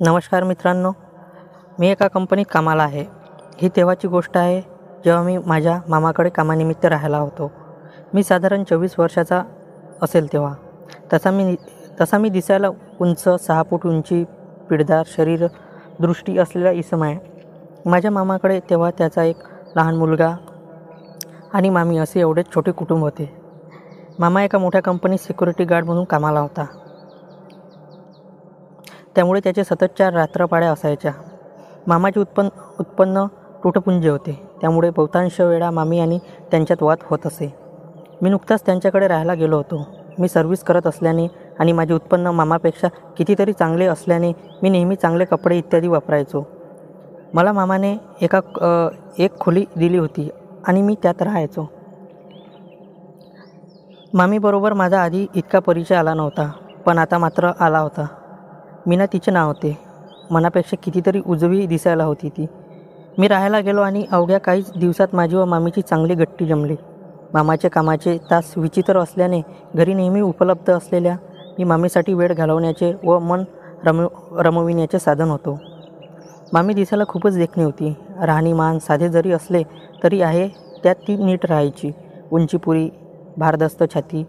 नमस्कार मित्रांनो मी एका कंपनीत कामाला आहे. ही तेव्हाची गोष्ट आहे जेव्हा मी माझ्या मामाकडे कामानिमित्त राहायला होतो. मी साधारण चोवीस वर्षाचा असेल तेव्हा. तसा मी तसा मी दिसायला उंच सहा फूट उंची पिडदार शरीर दृष्टी असलेला इसम आहे. माझ्या मामाकडे तेव्हा त्याचा एक लहान मुलगा आणि मामी असे एवढेच छोटे कुटुंब होते. मामा एका मोठ्या कंपनीत सिक्युरिटी गार्ड म्हणून कामाला होता. त्यामुळे त्याचे सतत चार रात्रपाड्या असायच्या. मामाचे उत्पन्न उत्पन्न तुटपुंजे होते. त्यामुळे बहुतांश वेळा मामी आणि त्यांच्यात वाद होत असे. मी नुकताच त्यांच्याकडे राहायला गेलो होतो. मी सर्व्हिस करत असल्याने आणि माझे उत्पन्न मामापेक्षा कितीतरी चांगले असल्याने मी नेहमी चांगले कपडे इत्यादी वापरायचो. मला मामाने एका एक खोली दिली होती आणि मी त्यात राहायचो. मामीबरोबर माझा आधी इतका परिचय आला नव्हता पण आता मात्र आला होता. मीना तिचे नाव होते. मनापेक्षा कितीतरी उजवी दिसायला होती ती. मी राहायला गेलो आणि अवघ्या काहीच दिवसात माझी व मामीची चांगली गट्टी जमली. मामाचे कामाचे तास विचित्र असल्याने घरी नेहमी उपलब्ध असलेल्या मी मामीसाठी वेळ घालवण्याचे व मन रम रमविण्याचे साधन होतो. मामी दिसायला खूपच देखणी होती. राहणीमान साधे जरी असले तरी आहे त्यात ती नीट राहायची. उंचीपुरी भारदस्त छाती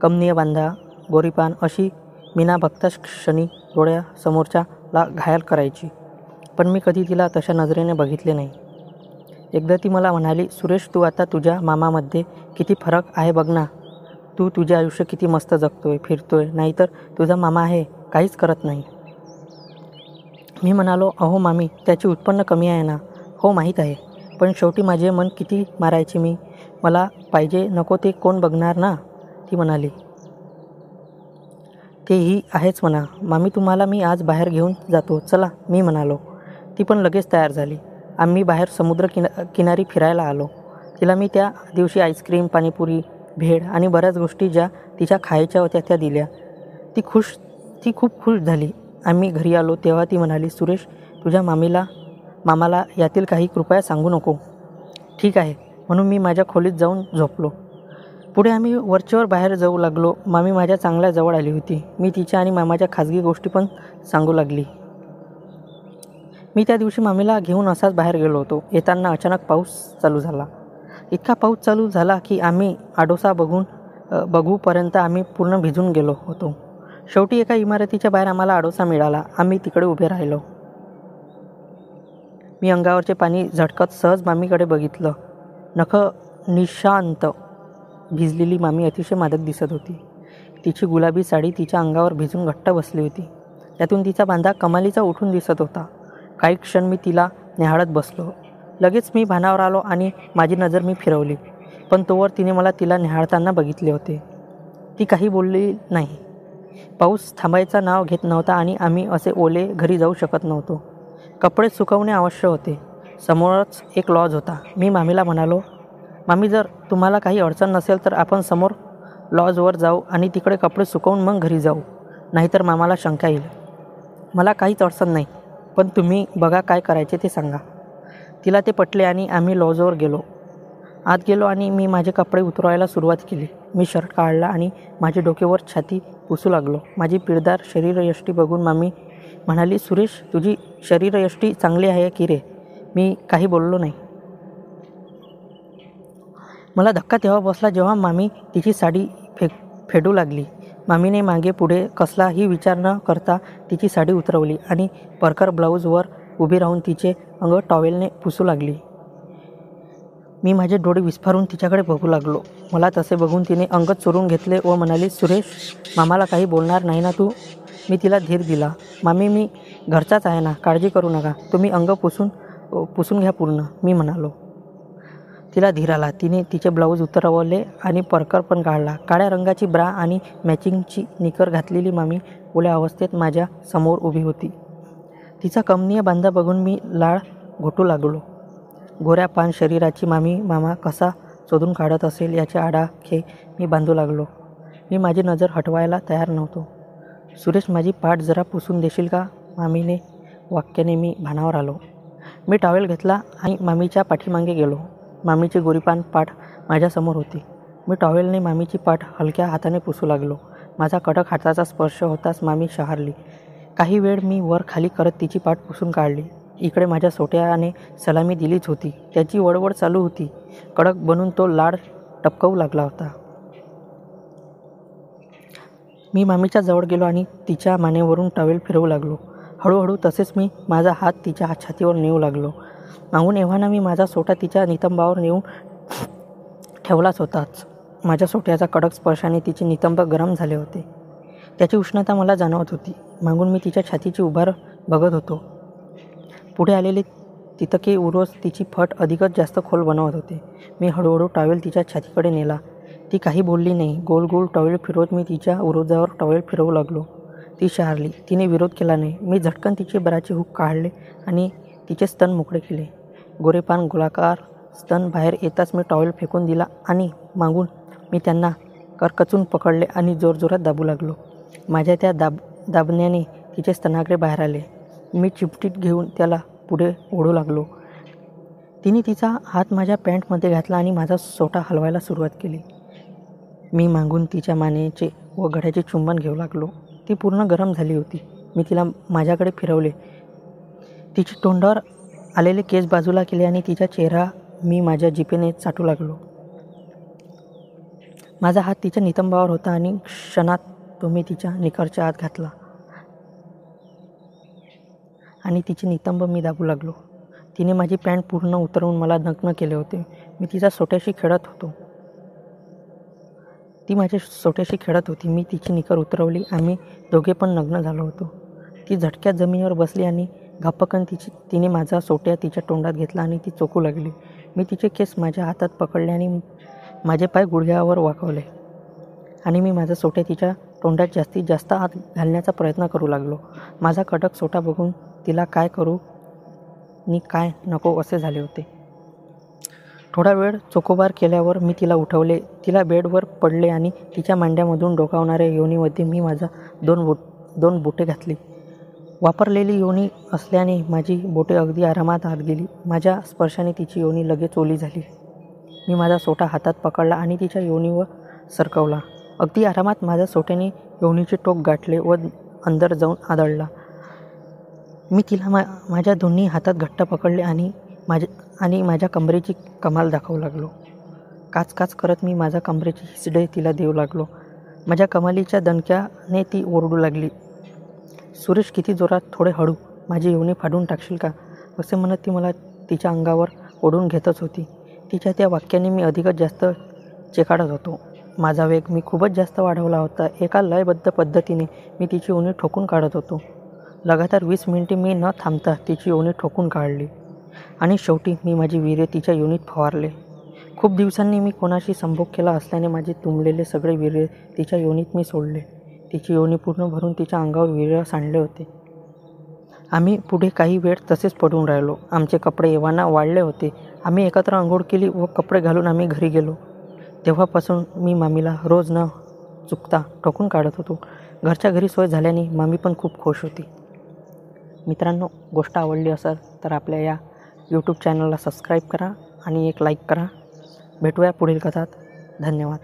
कमनीय बांधा गोरीपान अशी मीना बघताच क्षणी डोळ्यासमोरच्याला घायल करायची. पण मी कधी तिला तशा नजरेने बघितले नाही. एकदा ती मला म्हणाली सुरेश तू आता तुझ्या मामामध्ये किती फरक आहे बघ ना. तू तुझे आयुष्य किती मस्त जगतोय फिरतोय नाहीतर तुझा मामा आहे काहीच करत नाही. मी म्हणालो अहो मामी त्याचे उत्पन्न कमी आहे ना. हो माहीत आहे. पण शेवटी माझे मन किती मारायचे मी? मला पाहिजे नको ते कोण बघणार ना. ती म्हणाली. तेही आहेच म्हणा. मामी तुम्हाला मी आज बाहेर घेऊन जातो. चला मी म्हणालो. ती पण लगेच तयार झाली. आम्ही बाहेर समुद्र किना किनारी फिरायला आलो. तिला मी त्या दिवशी आईस्क्रीम पाणीपुरी भेळ आणि बऱ्याच गोष्टी ज्या तिच्या खायच्या होत्या त्या दिल्या. ती खुश ती खूप खुश झाली. आम्ही घरी आलो तेव्हा ती म्हणाली सुरेश तुझ्या मामीला मामाला यातील काही कृपया सांगू नको. ठीक आहे. म्हणून मी माझ्या खोलीत जाऊन झोपलो. पुढे आम्ही वरचेवर बाहेर जाऊ लागलो. मामी माझ्या चांगल्या जवळ आली होती. मी तिच्या आणि मामाच्या खाजगी गोष्टी पण सांगू लागली. मी त्या दिवशी मामीला घेऊन असाच बाहेर गेलो होतो. येताना अचानक पाऊस चालू झाला. इतका पाऊस चालू झाला की आम्ही आडोसा बघून बघूपर्यंत आम्ही पूर्ण भिजून गेलो होतो. शेवटी एका इमारतीच्या बाहेर आम्हाला आडोसा मिळाला. आम्ही तिकडे उभे राहिलो. मी अंगावरचे पाणी झटकत सहज मामीकडे बघितलं. नख निशांत भिजलेली मामी अतिशय मादक दिसत होती. तिची गुलाबी साडी तिच्या अंगावर भिजून घट्ट बसली होती. त्यातून तिचा बांधा कमालीचा उठून दिसत होता. काही क्षण मी तिला निहाळत बसलो. लगेच मी भानावर आलो आणि माझी नजर मी फिरवली. पण तोवर तिने मला तिला निहाळताना बघितले होते. ती काही बोलली नाही. पाऊस थांबायचा नाव घेत नव्हता आणि आम्ही असे ओले घरी जाऊ शकत नव्हतो. कपडे सुकवणे आवश्यक होते. समोरच एक लॉज होता. मी मामीला म्हणालो मामी जर तुम्हाला काही अडचण नसेल तर आपण समोर लॉजवर जाऊ आणि तिकडे कपडे सुकवून मग घरी जाऊ. नाहीतर मामाला शंका येईल. मला काहीच अडचण नाही पण तुम्ही बघा काय करायचे ते सांगा. तिला ते पटले आणि आम्ही लॉजवर गेलो. आत गेलो आणि मी माझे कपडे उतरवायला सुरुवात केली. मी शर्ट काढला आणि माझे डोकेवर छाती पुसू लागलो. माझी पिळदार शरीरयष्टी बघून मामी म्हणाली सुरेश तुझी शरीरयष्टी चांगली आहे की रे? मी काही बोललो नाही. मला धक्का तेव्हा बसला जेव्हा मामी तिची साडी फे फेडू लागली. मामीने मागे पुढे कसलाही विचार न करता तिची साडी उतरवली आणि परकर ब्लाऊजवर उभी राहून तिचे अंग टॉवेलने पुसू लागली. मी माझे डोळे विस्फारून तिच्याकडे बघू लागलो. मला तसे बघून तिने अंग चोरून घेतले व म्हणाली सुरेश मामाला काही बोलणार नाही ना तू? मी तिला धीर दिला. मामी मी घरचाच आहे ना काळजी करू नका. तुम्ही अंग पुसून पुसून घ्या पूर्ण मी म्हणालो. तिला धीर आला तिने तिचे ब्लाऊज उतरवले आणि परकर पण काढला. काळ्या रंगाची ब्रा आणि मॅचिंगची निकर घातलेली मामी ओल्या अवस्थेत माझ्यासमोर उभी होती. तिचा कमनीय बांधा बघून मी लाळ घोटू लागलो. गोऱ्या पान शरीराची मामी मामा कसा शोधून काढत असेल याचे आडाखे मी बांधू लागलो. मी माझी नजर हटवायला तयार नव्हतो. सुरेश माझी पाठ जरा पुसून देशील का? मामीने वाक्याने मी भानावर आलो. मी टॉवेल घेतला आणि मामीच्या पाठीमागे गेलो. मामीची गोरीपान पाठ माझ्यासमोर होती. मी टॉवेलने मामीची पाठ हलक्या हाताने पुसू लागलो. माझा कडक हाताचा स्पर्श होताच मामी शहारली. काही वेळ मी वर खाली करत तिची पाठ पुसून काढली. इकडे माझ्या सोट्याने सलामी दिलीच होती. त्याची वळवळ चालू होती. कडक बनून तो लाड टपकवू लागला होता. मी मामीच्या जवळ गेलो आणि तिच्या मानेवरून टॉवेल फिरवू लागलो. हळूहळू तसेच मी माझा हात तिच्या हात छातीवर नेऊ लागलो. मागून एव्हाना मी माझा सोटा तिच्या नितंबावर नेऊन ठेवलाच होताच. माझ्या सोट्याचा कडक स्पर्शाने तिचे नितंब गरम झाले होते. त्याची उष्णता मला जाणवत होती. मागून मी तिच्या छातीची उभार बघत होतो. पुढे आलेले तितके उरोस तिची फट अधिकच जास्त खोल बनवत होते. मी हळूहळू टॉवेल तिच्या छातीकडे नेला. ती काही बोलली नाही. गोल गोल टॉवेल फिरवत मी तिच्या उरोजावर टॉवेल फिरवू लागलो. ती शहारली तिने विरोध केला नाही. मी झटकन तिचे बराचे हुक काढले आणि तिचे स्तन मोकळे केले. गोरेपान गोलाकार स्तन बाहेर येताच मी टॉवेल फेकून दिला आणि मागून मी त्यांना करकचून पकडले आणि जोरजोरात दाबू लागलो. माझ्या त्या दाब दाबण्याने तिचे स्तनाकडे बाहेर आले. मी चिपटीत घेऊन त्याला पुढे ओढू लागलो. तिने तिचा हात माझ्या पॅन्टमध्ये घातला आणि माझा सोटा हलवायला सुरुवात केली. मी मागून तिच्या मानेचे व गड्याचे चुंबन घेऊ लागलो. ती पूर्ण गरम झाली होती. मी तिला माझ्याकडे फिरवले. तिची तोंडावर आलेले केस बाजूला केले आणि तिचा चेहरा मी माझ्या जिपेने चाटू लागलो. माझा हात तिच्या नितंबावर होता आणि क्षणात तो मी तिच्या निकरच्या आत घातला. आणि तिचे नितंब मी दाबू लागलो. तिने माझी पॅन्ट पूर्ण उतरवून मला नग्न केले होते. मी तिच्या सोट्याशी खेळत होतो. ती माझ्या सोट्याशी खेळत होती. मी तिची निकर उतरवली. आम्ही दोघे पण नग्न झालो होतो. ती झटक्यात जमिनीवर बसली आणि घापकन तिची तिने माझा सोट्या तिच्या तोंडात घेतला आणि ती चोकू लागली. मी तिचे केस माझ्या हातात पकडले आणि माझे पाय गुडघ्यावर वाकवले. आणि मी माझा सोट्या तिच्या तोंडात जास्तीत जास्त आत घालण्याचा प्रयत्न करू लागलो. माझा कडक सोटा बघून तिला काय करू नी काय नको असे झाले होते. थोडा वेळ चोकोबार केल्यावर मी तिला उठवले. तिला बेडवर पडले आणि तिच्या मांड्यामधून डोकावणाऱ्या योनीमध्ये मी माझा दोन बोट दोन बोटे घातली. वापरलेली योनी असल्याने माझी बोटे अगदी आरामात आत गेली. माझ्या स्पर्शाने तिची योनी लगेच ओली झाली. मी माझा सोटा हातात पकडला आणि तिच्या योनीवर सरकवला. अगदी आरामात माझ्या सोट्याने योनीचे टोक गाठले व अंदर जाऊन आदळला. मी तिला मा माझ्या दोन्ही हातात घट्ट पकडले आणि माझ्या आणि माझ्या कमरेची कमाल दाखवू लागलो. काच काच करत मी माझ्या कमरेची हिसडे तिला देऊ लागलो. माझ्या कमालीच्या दणक्याने ती ओरडू लागली. सुरेश किती जोरात थोडे हळू माझी योनी फाडून टाकशील का? असे म्हणत ती मला तिच्या अंगावर ओढून घेतच होती. तिच्या त्या वाक्याने मी अधिकच जास्त चेकाडत होतो. माझा वेग मी खूपच जास्त वाढवला होता. एका लयबद्ध पद्धतीने मी तिची ओणी ठोकून काढत होतो. लगातार वीस मिनिटे मी न थांबता तिची योनी ठोकून काढली. आणि शेवटी मी माझी विरे तिच्या योनीत फवारले. खूप दिवसांनी मी कोणाशी संभोग केला असल्याने माझे तुंबलेले सगळे विरे तिच्या योनीत मी सोडले. तिची योनी पूर्ण भरून तिच्या अंगावर विरळ सांडले होते. आम्ही पुढे काही वेळ तसेच पडून राहिलो. आमचे कपडे एव्हाना वाढले होते. आम्ही एकत्र आंघोळ केली व कपडे घालून आम्ही घरी गेलो. तेव्हापासून मी मामीला रोज न चुकता ठोकून काढत होतो. घरच्या घरी सोय झाल्याने मामी पण खूप खुश होती. मित्रांनो गोष्ट आवडली असेल तर आपल्या या यूट्यूब चॅनलला सबस्क्राईब करा आणि एक लाईक करा. भेटूया पुढील कथात. धन्यवाद.